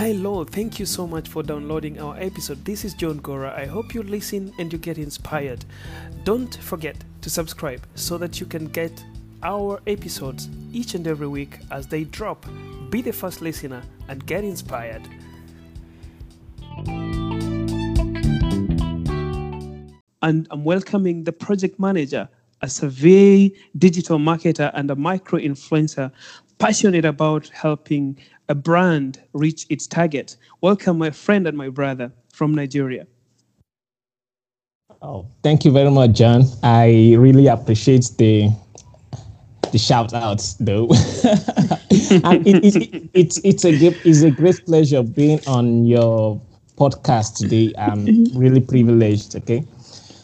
Hello, thank you so much for downloading our episode. This is John Gora. I hope you listen and you get inspired. Don't forget to subscribe so that you can get our episodes each and every week as they drop. Be the first listener and get inspired. And I'm welcoming the project manager, a survey digital marketer, and a micro influencer passionate about helping a brand reach its target. Welcome, my friend and my brother from Nigeria. Oh, thank you very much, John. I really appreciate the the shout outs though. and it, it, it, it's a it's a great pleasure being on your podcast today. I'm really privileged. Okay.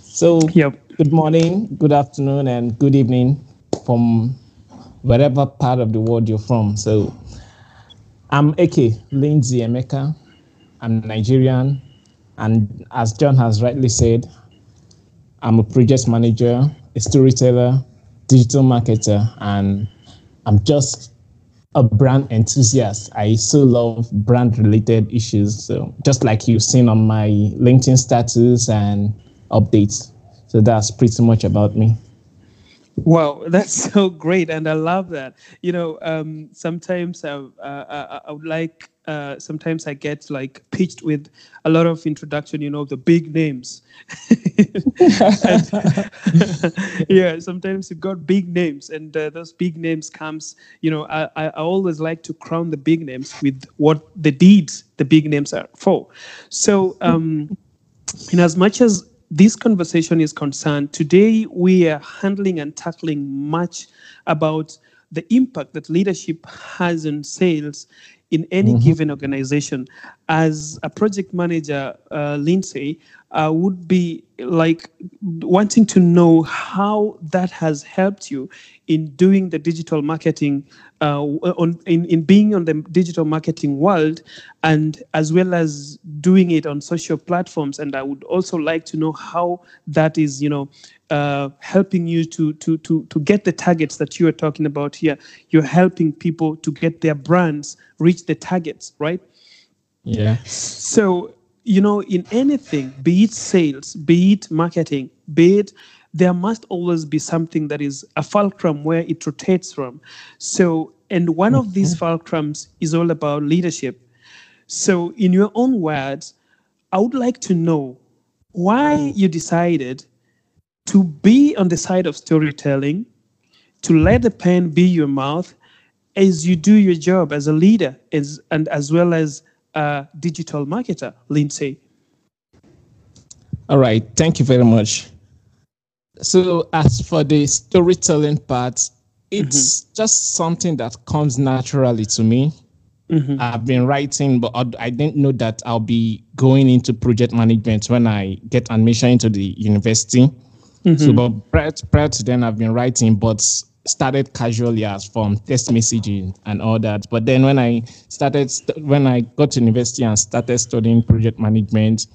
So yep. good morning, good afternoon, and good evening from whatever part of the world you're from. So I'm Eke Lindsay Emeka. I'm Nigerian. And as John has rightly said, I'm a project manager, a storyteller, digital marketer, and I'm just a brand enthusiast. I so love brand related issues. So just like you've seen on my LinkedIn status and updates. So that's pretty much about me. Wow, that's so great, and I love that. You know, um, sometimes I, uh, I, I, would like. Uh, sometimes I get like pitched with a lot of introduction. You know, the big names. yeah, sometimes you've got big names, and uh, those big names comes. You know, I, I always like to crown the big names with what the deeds the big names are for. So, um, in as much as this conversation is concerned, today we are handling and tackling much about the impact that leadership has on sales in any mm-hmm. given organization. As a project manager, uh, Lindsay, uh, would be like wanting to know how that has helped you in doing the digital marketing, uh, on in, in being on the digital marketing world, and as well as doing it on social platforms. And I would also like to know how that is, you know, uh, helping you to to to to get the targets that you are talking about here. You're helping people to get their brands reach the targets, right? Yeah. So you know, in anything, be it sales, be it marketing, be it there must always be something that is a fulcrum where it rotates from. So, and one of these mm-hmm. fulcrums is all about leadership. So, in your own words, I would like to know why you decided to be on the side of storytelling, to let the pen be your mouth as you do your job as a leader as, and as well as a digital marketer, Lindsay. All right, thank you very much. So, as for the storytelling part, it's mm-hmm. just something that comes naturally to me. Mm-hmm. I've been writing, but I didn't know that I'll be going into project management when I get admission into the university. Mm-hmm. So, but prior to, prior to then, I've been writing, but started casually as from text messaging and all that. But then when I started, when I got to university and started studying project management,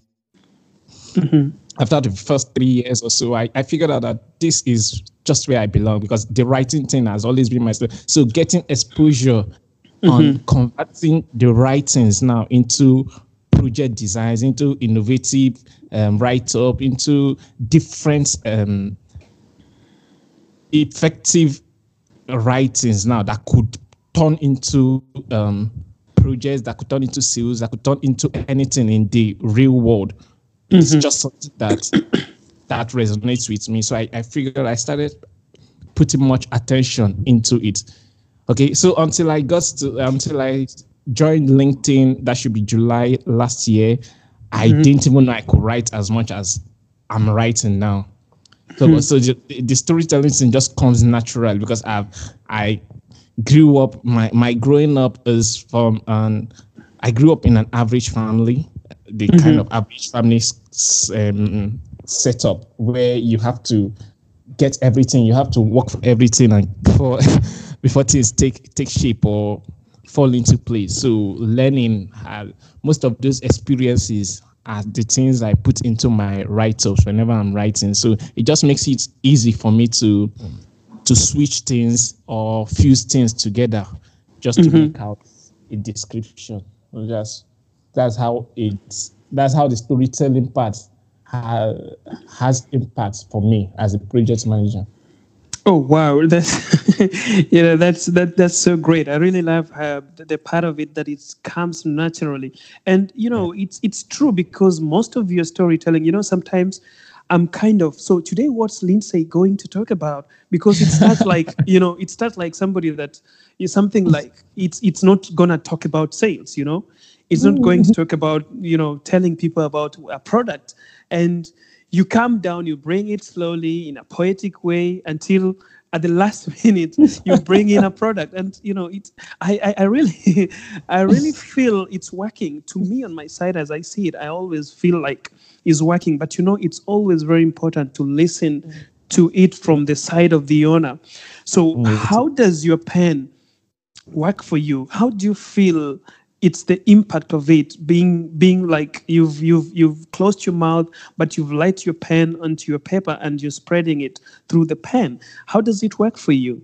mm-hmm after the first three years or so, I, I figured out that this is just where I belong because the writing thing has always been my story. So getting exposure mm-hmm. on converting the writings now into project designs, into innovative um, write up, into different um, effective writings now that could turn into um, projects, that could turn into sales, that could turn into anything in the real world. It's mm-hmm. just something that that resonates with me. So I, I figured I started putting much attention into it. Okay, so until I got to until I joined LinkedIn, that should be July last year. I mm-hmm. didn't even know I could write as much as I'm writing now. So, mm-hmm. so the, the storytelling thing just comes natural because I've I grew up my my growing up is from um I grew up in an average family the mm-hmm. kind of average family um, setup where you have to get everything, you have to work for everything, and before before things take take shape or fall into place. So learning uh, most of those experiences are the things I put into my write-ups whenever I'm writing. So it just makes it easy for me to to switch things or fuse things together just to mm-hmm. make out a description. Just that's how it's that's how the storytelling part ha, has impact for me as a project manager. Oh wow, that's you know that's that that's so great. I really love uh, the, the part of it that it comes naturally, and you know it's it's true because most of your storytelling, you know, sometimes I'm kind of so today. What's Lindsay going to talk about? Because it starts like you know, it starts like somebody that is something like it's it's not gonna talk about sales. You know, it's not going to talk about you know telling people about a product and you come down, you bring it slowly in a poetic way until at the last minute you bring in a product. And you know it's I, I, I really i really feel it's working. To me on my side as i see it i always feel like it's working. But you know it's always very important to listen to it from the side of the owner. So Mm. how does your pen work for you? How do you feel it's the impact of it being being like you've you've you've closed your mouth but you've light your pen onto your paper and you're spreading it through the pen how does it work for you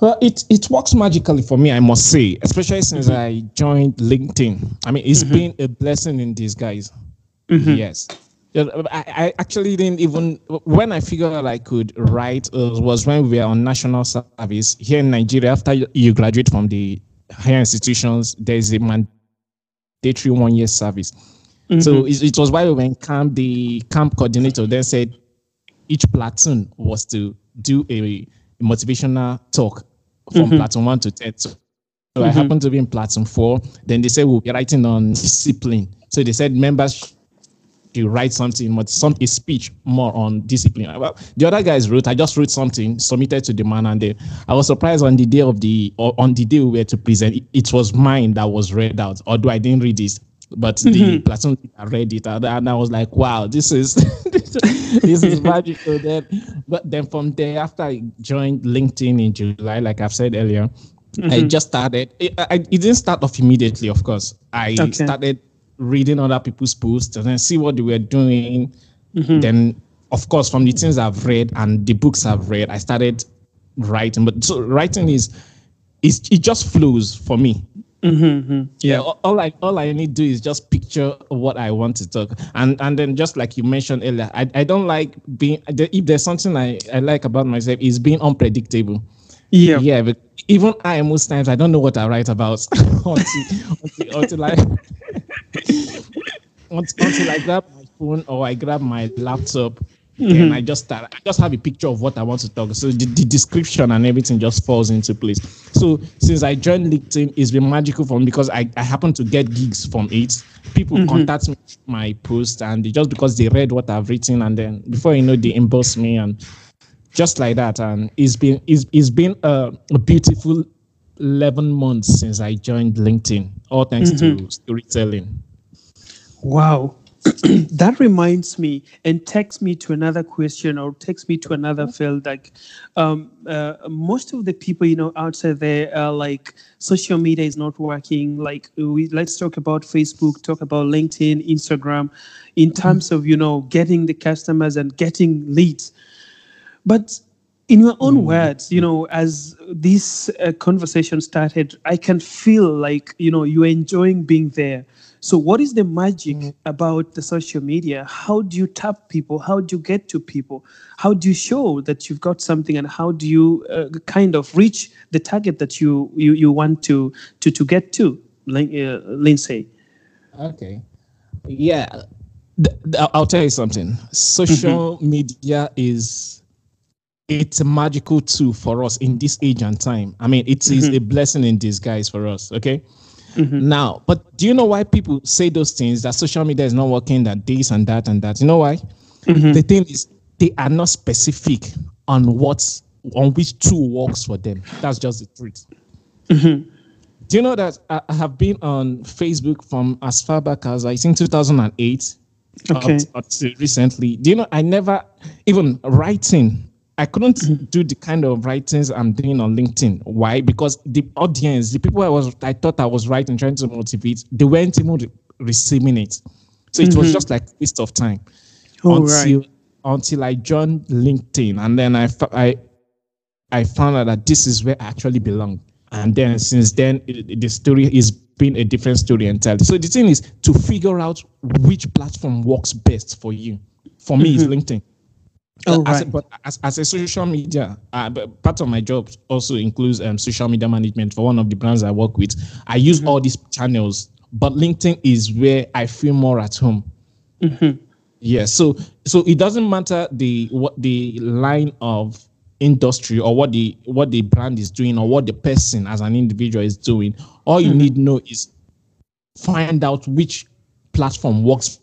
Well, it it works magically for me, I must say, especially since mm-hmm. I joined LinkedIn. I mean, it's mm-hmm. been a blessing in disguise. Mm-hmm. Yes. Yeah, I, I actually didn't even when I figured out I could write uh, was when we were on national service here in Nigeria. After you graduate from the higher institutions, there's a mandatory one year service. Mm-hmm. So it, it was while we were in camp, the camp coordinator then said each platoon was to do a motivational talk from mm-hmm. platoon one to 10. So, so I mm-hmm. happened to be in platoon four. Then they said we'll be writing on discipline. So they said members should write something, but some a speech more on discipline. Well, the other guys wrote, I just wrote something, submitted to the man, and they, I was surprised on the day of the or on the day we were to present, it, it was mine that was read out, although I didn't read it. But the mm-hmm. platoon leader read it, and, and I was like, "Wow, this is this is magical." Then, but then from there, after I joined LinkedIn in July, like I've said earlier, I mm-hmm. just started. It, I, it didn't start off immediately, of course. I Okay. started reading other people's posts and then see what they were doing. Mm-hmm. Then, of course, from the things I've read and the books I've read, I started writing. But so writing is, is it just flows for me. Mm-hmm, mm-hmm. Yeah, all, all I all I need to do is just picture what I want to talk, and and then just like you mentioned earlier, I, I don't like being. If there's something I, I like about myself is being unpredictable. yeah Yeah, but even I most times I don't know what I write about until, until, until I until I grab my phone or I grab my laptop. Hmm. Then I just start. I just have a picture of what I want to talk. So the, the description and everything just falls into place. So since I joined LinkedIn, it's been magical for me because I, I happen to get gigs from it. People mm-hmm. contact me my post and they, just because they read what I've written and then before you know they emboss me and just like that. And it's been it's, it's been a, a beautiful 11 months since I joined LinkedIn, all thanks to mm-hmm. storytelling. Wow. that reminds me and takes me to another question or takes me to another field like um, uh, most of the people you know outside there are like social media is not working. Like we let's talk about facebook talk about linkedin instagram in terms of you know getting the customers and getting leads. But in your own words, you know, as this uh, conversation started, I can feel like, you know, you're enjoying being there. So, what is the magic about the social media? How do you tap people? How do you get to people? How do you show that you've got something, and how do you uh, kind of reach the target that you you, you want to to to get to, uh, Lindsay? Okay. Yeah. I'll- I'll tell you something. Social media is it's a magical tool for us in this age and time. I mean, it is a blessing in disguise for us. Okay. Mm-hmm. Now, but do you know why people say those things that social media is not working, that this and that and that? You know why? Mm-hmm. The thing is, they are not specific on what on which tool works for them. That's just the truth. Mm-hmm. Do you know that I I have been on Facebook from as far back as I think 2008 Okay. up, up to recently? Do you know I never even writing? I couldn't do the kind of writings I'm doing on LinkedIn. Why? Because the audience, the people I was, I thought I was writing, trying to motivate, they weren't even receiving it. So it was just like waste of time Oh, until right. until I joined LinkedIn, and then I I I found out that this is where I actually belong. And then since then, it- the story is been a different story entirely. So the thing is to figure out which platform works best for you. For me, mm-hmm. it's LinkedIn. Oh, as, right. a, but as, as a social media, uh, part of my job also includes um, social media management for one of the brands I work with. I use mm-hmm. all these channels, but LinkedIn is where I feel more at home. Mm-hmm. Yeah, so so it doesn't matter the what the line of industry or what the what the brand is doing or what the person as an individual is doing. All you mm-hmm. need to know is find out which platform works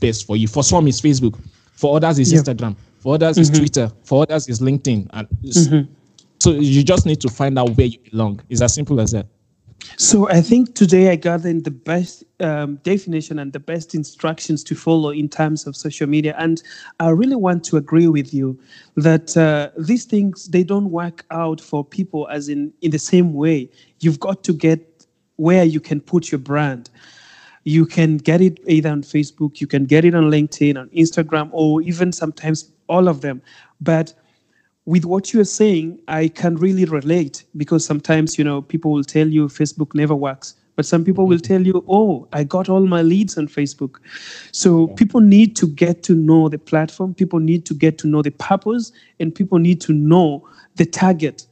best for you. For some, it's Facebook. For others, it's Instagram. For others, it's mm-hmm. Twitter. For others, it's LinkedIn. And it's, mm-hmm. so you just need to find out where you belong. It's as simple as that. So I think today I got in the best um, definition and the best instructions to follow in terms of social media. And I really want to agree with you that uh, these things they don't work out for people as in in the same way. You've got to get where you can put your brand. You can get it either on Facebook, you can get it on LinkedIn, on Instagram, or even sometimes all of them. But with what you're saying, I can really relate because sometimes, you know, people will tell you Facebook never works. But some people will mm-hmm. tell you, oh, I got all my leads on Facebook. So people need to get to know the platform. People need to get to know the purpose, and people need to know the target.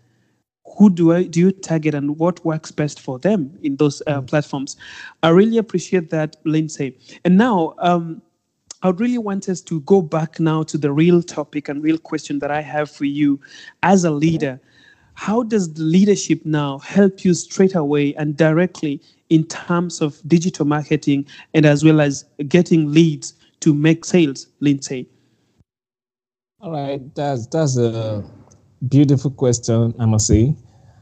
Who do I do you target, and what works best for them in those uh, mm. platforms? I really appreciate that, Lindsay. And now, um, I would really want us to go back now to the real topic and real question that I have for you as a leader. How does the leadership now help you straight away and directly in terms of digital marketing and as well as getting leads to make sales, Lindsay? All right, that's that's a beautiful question, I must say.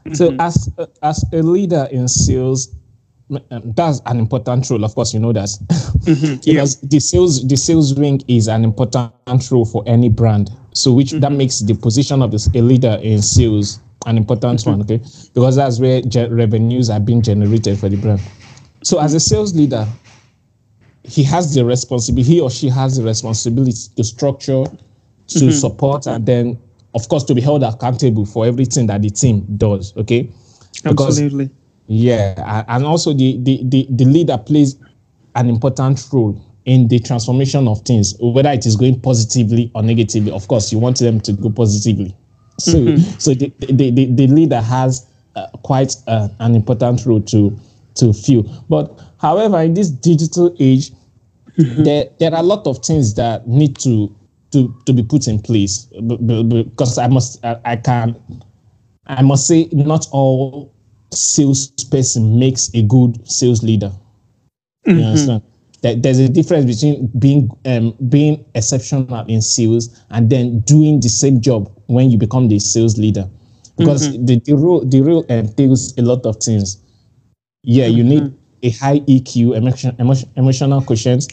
Mm-hmm. So, as as a leader in sales, um, that's an important role. Of course, you know that mm-hmm, because yeah. the sales the sales wing is an important role for any brand. So, which mm-hmm. that makes the position of the, a leader in sales an important mm-hmm. one. Okay, because that's where ge- revenues are being generated for the brand. So, as a sales leader, he has the responsibility. He or she has the responsibility to structure, to mm-hmm. support, and then, of course, to be held accountable for everything that the team does. Okay, because Absolutely yeah, and also the, the, the, the leader plays an important role in the transformation of things, whether it is going positively or negatively. Of course, you want them to go positively. So, mm-hmm. so the, the, the, the, leader has uh, quite uh, an important role to to fill. But however, in this digital age, mm-hmm. there there are a lot of things that need to to to be put in place. Because I must I, I can I must say not all salesperson makes a good sales leader. You mm-hmm. understand? there's a difference between being um, being exceptional in sales and then doing the same job when you become the sales leader, because mm-hmm. the the role the role entails a lot of things. Yeah, mm-hmm. you need mm-hmm. a high EQ, emotion, emotion, emotional quotient,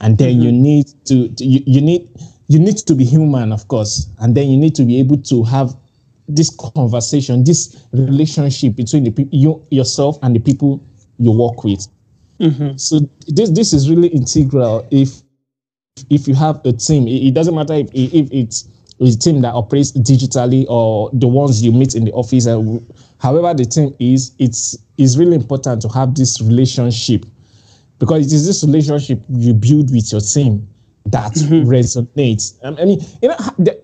and then you mm-hmm. need to, to you, you need you need to be human, of course, and then you need to be able to have this conversation, this relationship between the people, you yourself and the people you work with. Mm-hmm. So this this is really integral. If if you have a team, it, it doesn't matter if if it's a team that operates digitally or the ones you meet in the office. And however the team is, it's is really important to have this relationship because it is this relationship you build with your team that mm-hmm. resonates. I mean, you know, the,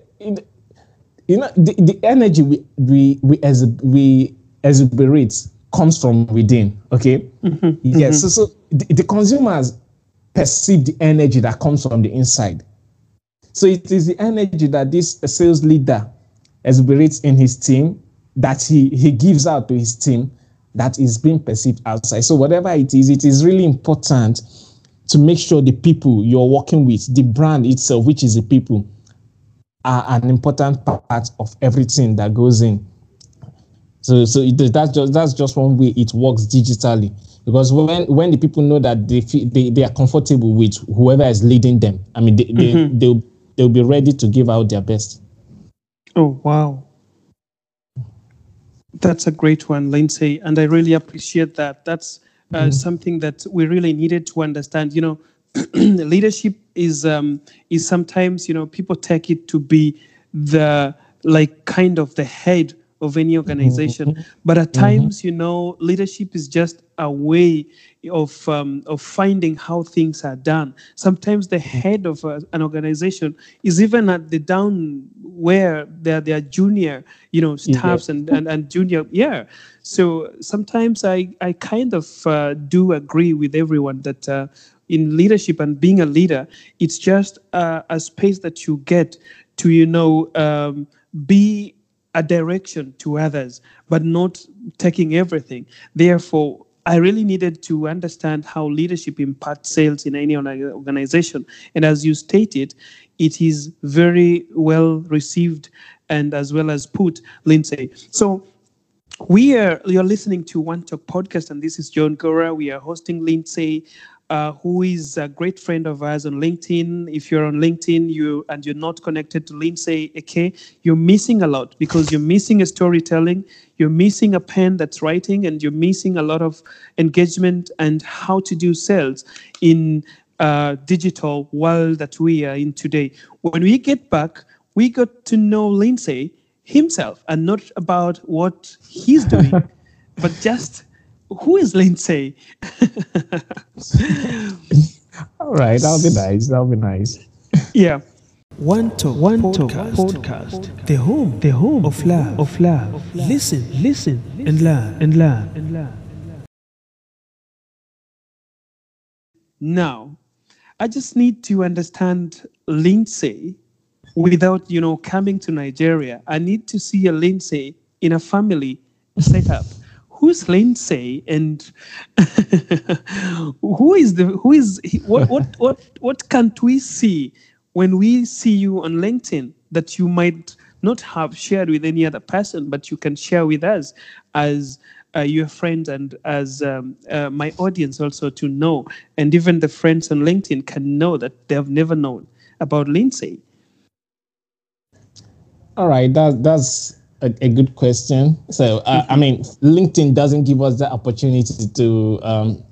you know the, the energy we we we as we exuberate comes from within okay mm-hmm. yes mm-hmm. so so the, the, consumers perceive the energy that comes from the inside so it is the energy that this sales leader exuberates in his team that he he gives out to his team that is being perceived outside so whatever it is it is really important to make sure the people you're working with the brand itself which is the people are an important part of everything that goes in. So, so it, that's just that's just one way it works digitally. Because when when the people know that they feel, they, they are comfortable with whoever is leading them, I mean, they, mm-hmm. they they'll they'll be ready to give out their best. Oh wow, that's a great one, Lindsay, and I really appreciate that. That's uh, mm-hmm. something that we really needed to understand. You know, leadership is um, is sometimes you know people take it to be the like kind of the head of any organization. Mm-hmm. But at mm-hmm. times, you know, leadership is just a way of um, of finding how things are done. Sometimes the mm-hmm. head of a, an organization is even at the down where they're their junior, you know, staffs and, and, and junior. Yeah. So sometimes I, I kind of uh, do agree with everyone that uh, in leadership and being a leader, it's just uh, a space that you get to, you know, um, be a direction to others, but not taking everything. Therefore, I really needed to understand how leadership impacts sales in any organization. And as you stated, it is very well received and as well as put, Lindsay. So we are you're listening to One Talk podcast, and this is John Gora. We are hosting Lindsay uh, who is a great friend of ours on LinkedIn. If you're on LinkedIn, you and you're not connected to Lindsay Eke, you're missing a lot because you're missing a storytelling, you're missing a pen that's writing, and you're missing a lot of engagement and how to do sales in uh, digital world that we are in today. When we get back, we got to know Lindsay himself and not about what he's doing, but just who is Lindsay? All right, that'll be nice. That'll be nice. Yeah. One Talk, One podcast, Talk podcast, the home, the home of love, of love. Listen, listen, and learn, and learn, and learn. Now, I just need to understand Lindsay without, you know, coming to Nigeria. I need to see a Lindsay in a family setup who's Lindsay and who is the who is what what what what can't we see when we see you on LinkedIn that you might not have shared with any other person, but you can share with us as uh, your friends and as um, uh, my audience also to know, and even the friends on LinkedIn can know that they have never known about Lindsay. All right, that that's a, a good question. So, uh, I mean, LinkedIn doesn't give us the opportunity to um,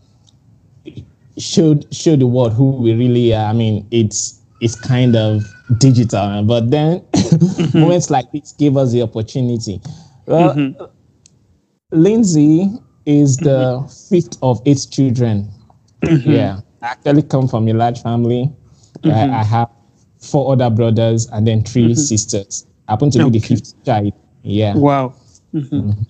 show show the world who we really are. I mean, it's it's kind of digital, but then mm-hmm. moments like this give us the opportunity. Well, mm-hmm. Lindsay is the mm-hmm. fifth of eight children. Mm-hmm. Yeah, I actually come from a large family. I, mm-hmm. I, have four other brothers and then 3 mm-hmm. sisters. I happen to be the fifth child. Yeah. Wow. Mm-hmm. Mm-hmm.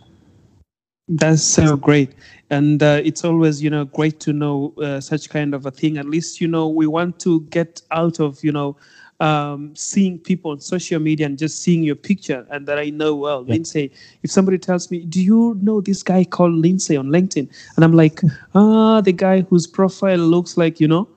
That's so great. And uh, it's always, you know, great to know uh, such kind of a thing. At least, you know, we want to get out of, you know, um, seeing people on social media and just seeing your picture and that I know well. Yeah. Lindsay, if somebody tells me, Do you know this guy called Lindsay on LinkedIn? And I'm like, Ah, the guy whose profile looks like, you know,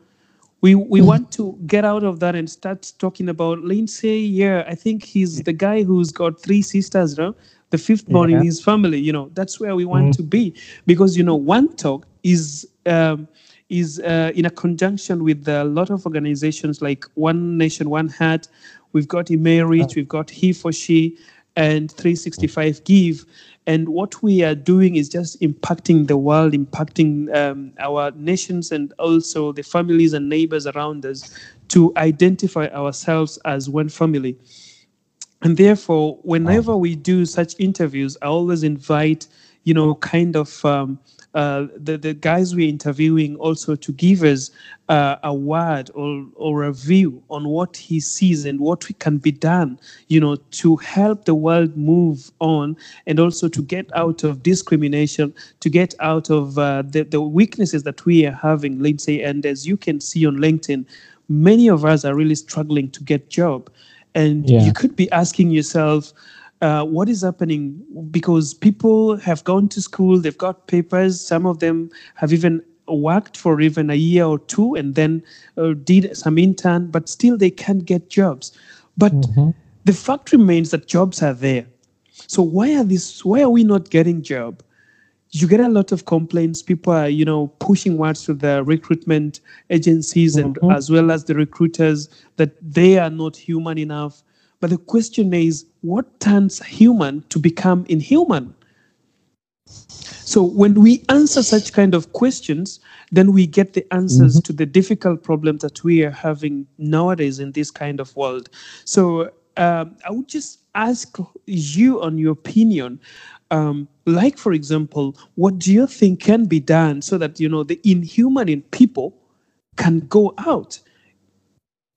we we want to get out of that and start talking about Lindsay. Yeah, I think he's the guy who's got three sisters, you know, the fifth born yeah. in his family. You know, that's where we want mm. to be because you know, one talk is um, is uh, in a conjunction with a lot of organizations like One Nation, One Heart. We've got eMarriage, we've got He for She, and 365 Give. And what we are doing is just impacting the world, impacting um, our nations and also the families and neighbors around us to identify ourselves as one family. And therefore, whenever we do such interviews, I always invite, you know, kind of um, uh, the, the guys we're interviewing also to give us uh, a word or, or a view on what he sees and what we can be done, you know, to help the world move on and also to get out of discrimination, to get out of uh, the, the weaknesses that we are having, Lindsay. And as you can see on LinkedIn, many of us are really struggling to get job. And yeah. you could be asking yourself, uh, what is happening because people have gone to school, they've got papers, some of them have even worked for even a year or two and then uh, did some intern, but still they can't get jobs. But mm-hmm. the fact remains that jobs are there. So why are this? Why are we not getting job? You get a lot of complaints. People are, you know, pushing words to the recruitment agencies mm-hmm. and as well as the recruiters that they are not human enough but the question is, what turns human to become inhuman? So when we answer such kind of questions, then we get the answers mm-hmm. to the difficult problems that we are having nowadays in this kind of world. So um, I would just ask you on your opinion. Um, like, for example, what do you think can be done so that you know the inhuman in people can go out?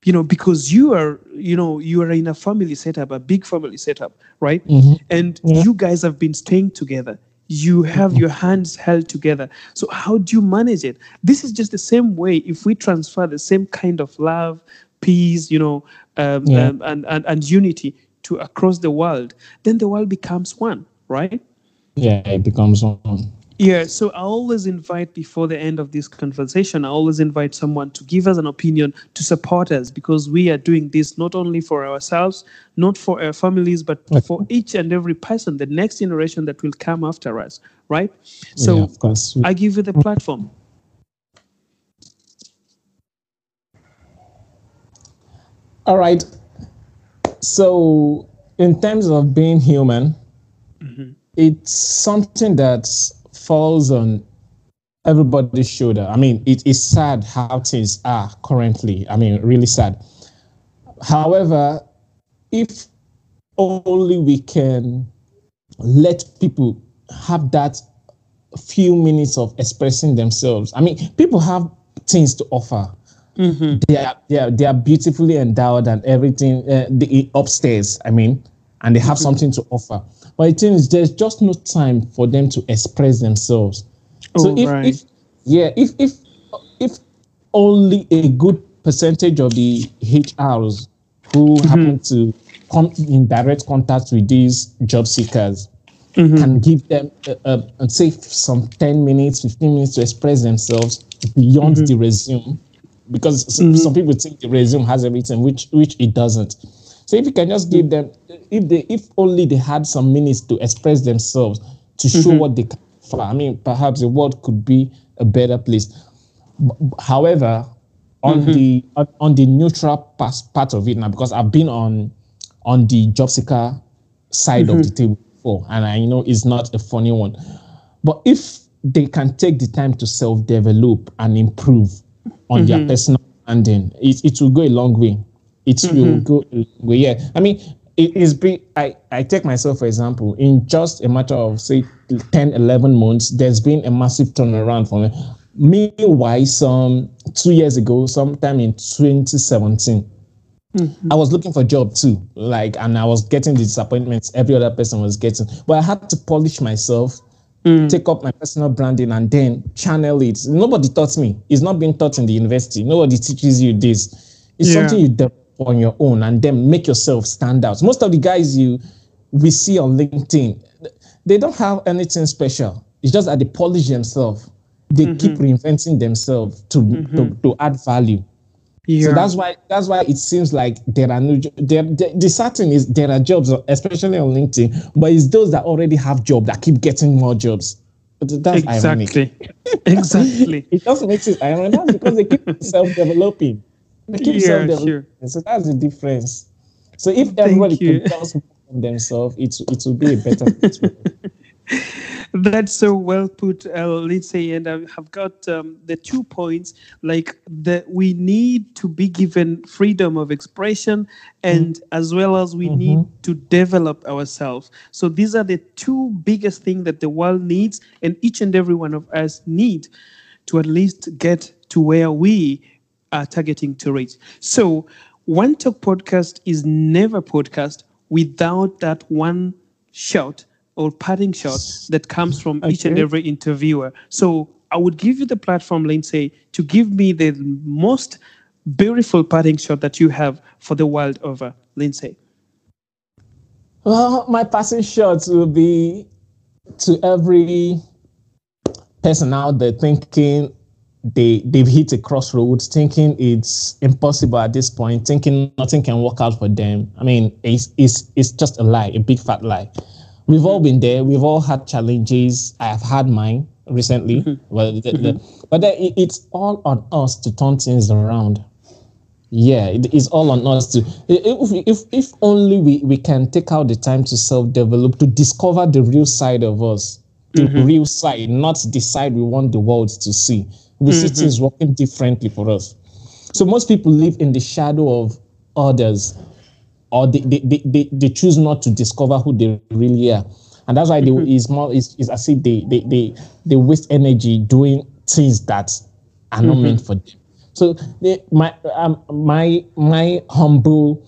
You know, because you are, you know, you are in a family setup, a big family setup, right? Mhm. And Yeah. you guys have been staying together. You have your hands held together. So how do you manage it? This is just the same way. If we transfer the same kind of love, peace, you know, um, Yeah. um, and, and and unity to across the world, then the world becomes one, right? Yeah, it becomes one. Yeah, so I always invite before the end of this conversation, I always invite someone to give us an opinion to support us because we are doing this not only for ourselves, not for our families, but for each and every person, the next generation that will come after us, right? So yeah, of course. I give you the platform. All right. So, in terms of being human, mm-hmm. it's something that falls on everybody's shoulder. I mean, it is sad how things are currently. I mean, really sad. However, if only we can let people have that few minutes of expressing themselves. I mean, people have things to offer. They are they are they are beautifully endowed and everything uh, the, upstairs. I mean, and they have something to offer. But the thing is, there's just no time for them to express themselves. so Oh, if, right. if yeah, if if if only a good percentage of the HRs who happen to come in direct contact with these job seekers can give them uh, uh, and say some 10 minutes 15 minutes to express themselves beyond the resume. Because s- some people think the resume has everything which which it doesn't so if you can just give hmm. them if they if only they had some minutes to express themselves to show mm-hmm. what they can offer, i mean perhaps the world could be a better place. However on mm-hmm. the on, on the neutral part of it now because i've been on on the job seeker side of mm-hmm. the table before and i know it's not a funny one. But if they can take the time to self-develop and improve on their personal branding it, it will go a long way it mm-hmm. will go a long way yeah i mean it is be I, I take myself for example in just a matter of say 10 11 months there's been a massive turnaround for me meanwhile some two years ago sometime in 2017 mm-hmm. I was looking for a job too, like, and I was getting the disappointments every other person was getting. But I had to polish myself, mm. take up my personal branding, and then channel it. Nobody taught me. It's not being taught in the university. Nobody teaches you this. It's Yeah. something you develop on your own, and then make yourself stand out. Most of the guys you we see on LinkedIn, they don't have anything special. It's just that they polish themselves. They mm-hmm. keep reinventing themselves to, mm-hmm. to to add value. Yeah. So that's why that's why it seems like there are no there, there the certain is there are jobs especially on LinkedIn, but it's those that already have job that keep getting more jobs. That's ironic. exactly. exactly. It just makes it ironic That's because they keep self-developing. They keep Yeah, sure. So that's the difference. So if everybody you. could just on themselves, it it will be a better. That's so well put, uh, Lindsay. And I have got um, the two points like that we need to be given freedom of expression, and as well as we need to develop ourselves. So these are the two biggest things that the world needs, and each and every one of us need to at least get to where we are targeting to reach. So, One Talk podcast is never podcast without that one shot or parting shot that comes from each and every interviewer. So, I would give you the platform, Lindsay, to give me the most beautiful parting shot that you have for the world over. Lindsay. Well, my passing shots will be to every person out there thinking they they've hit a crossroads, thinking it's impossible at this point, thinking nothing can work out for them. I mean, it's it's it's just a lie, a big fat lie. We've all been there. We've all had challenges. I have had mine recently. Mm-hmm. Well, the, the, mm-hmm. but then it, it's all on us to turn things around. Yeah, it is all on us to. If if, if only we, we can take out the time to self develop, to discover the real side of us, the mm-hmm. real side, not the side we want the world to see. We see things working differently for us. So most people live in the shadow of others. or they, they, they, they, choose not to discover who they really are. And that's why mm-hmm. they, it's more it's, it's as if they, they, they, they waste energy doing things that are not mm-hmm. meant for them. So they, my um, my my humble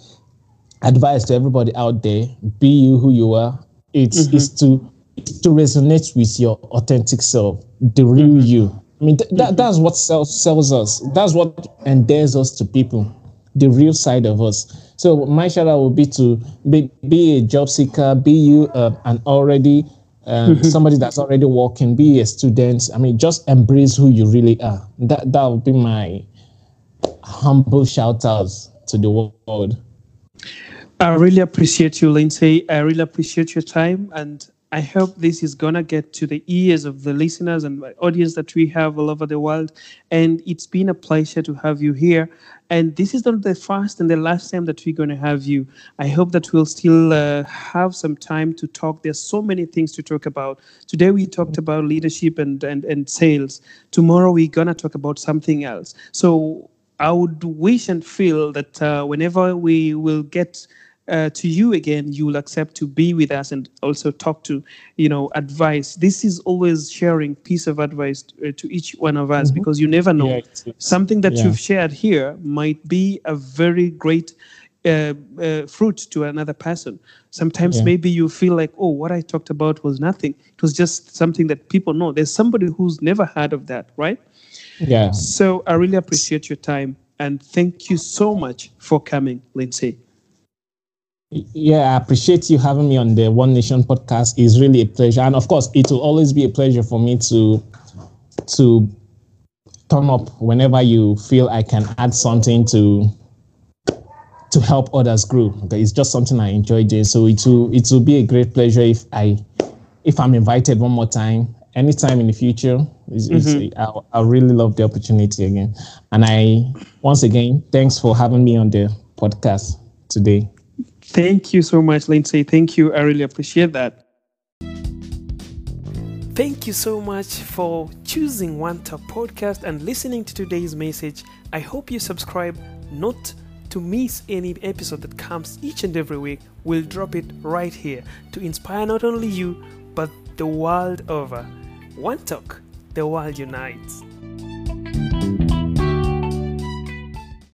advice to everybody out there: be you who you are. It's mm-hmm. is to to resonate with your authentic self, the real mm-hmm. you. I mean, th- that, that's what sells, sells us. That's what endears us to people, the real side of us. So my shout out would be to be, be a job seeker, be you uh, an already um, mm-hmm. somebody that's already working, be a student. I mean, just embrace who you really are. That that would be my humble shout outs to the world. I really appreciate you, Lindsay. I really appreciate your time and I hope this is going to get to the ears of the listeners and the audience that we have all over the world. And it's been a pleasure to have you here. And this is not the first and the last time that we're going to have you. I hope that we'll still uh, have some time to talk. There's so many things to talk about. Today we talked about leadership and, and, and sales. Tomorrow we're going to talk about something else. So I would wish and feel that uh, whenever we will get uh, to you again, you will accept to be with us and also talk to, you know, advice. This is always sharing piece of advice to, uh, to each one of us mm-hmm. because you never know. Yeah, Something that yeah. you've shared here might be a very great uh, uh, fruit to another person. Sometimes yeah. maybe you feel like, oh, what I talked about was nothing. It was just something that people know. There's somebody who's never heard of that, right? Yeah. So I really appreciate your time and thank you so much for coming, Lindsay. Yeah, I appreciate you having me on the One Nation podcast. It's really a pleasure, and of course, it will always be a pleasure for me to to turn up whenever you feel I can add something to to help others grow. Okay, it's just something I enjoy doing. So it will it will be a great pleasure if I if I'm invited one more time, anytime in the future. It's, mm-hmm. it's, I, I really love the opportunity again. And I once again thanks for having me on the podcast today. Thank you so much, Lindsay. Thank you. I really appreciate that. Thank you so much for choosing One Talk Podcast and listening to today's message. I hope you subscribe not to miss any episode that comes each and every week. We'll drop it right here to inspire not only you, but the world over. One Talk, the world unites.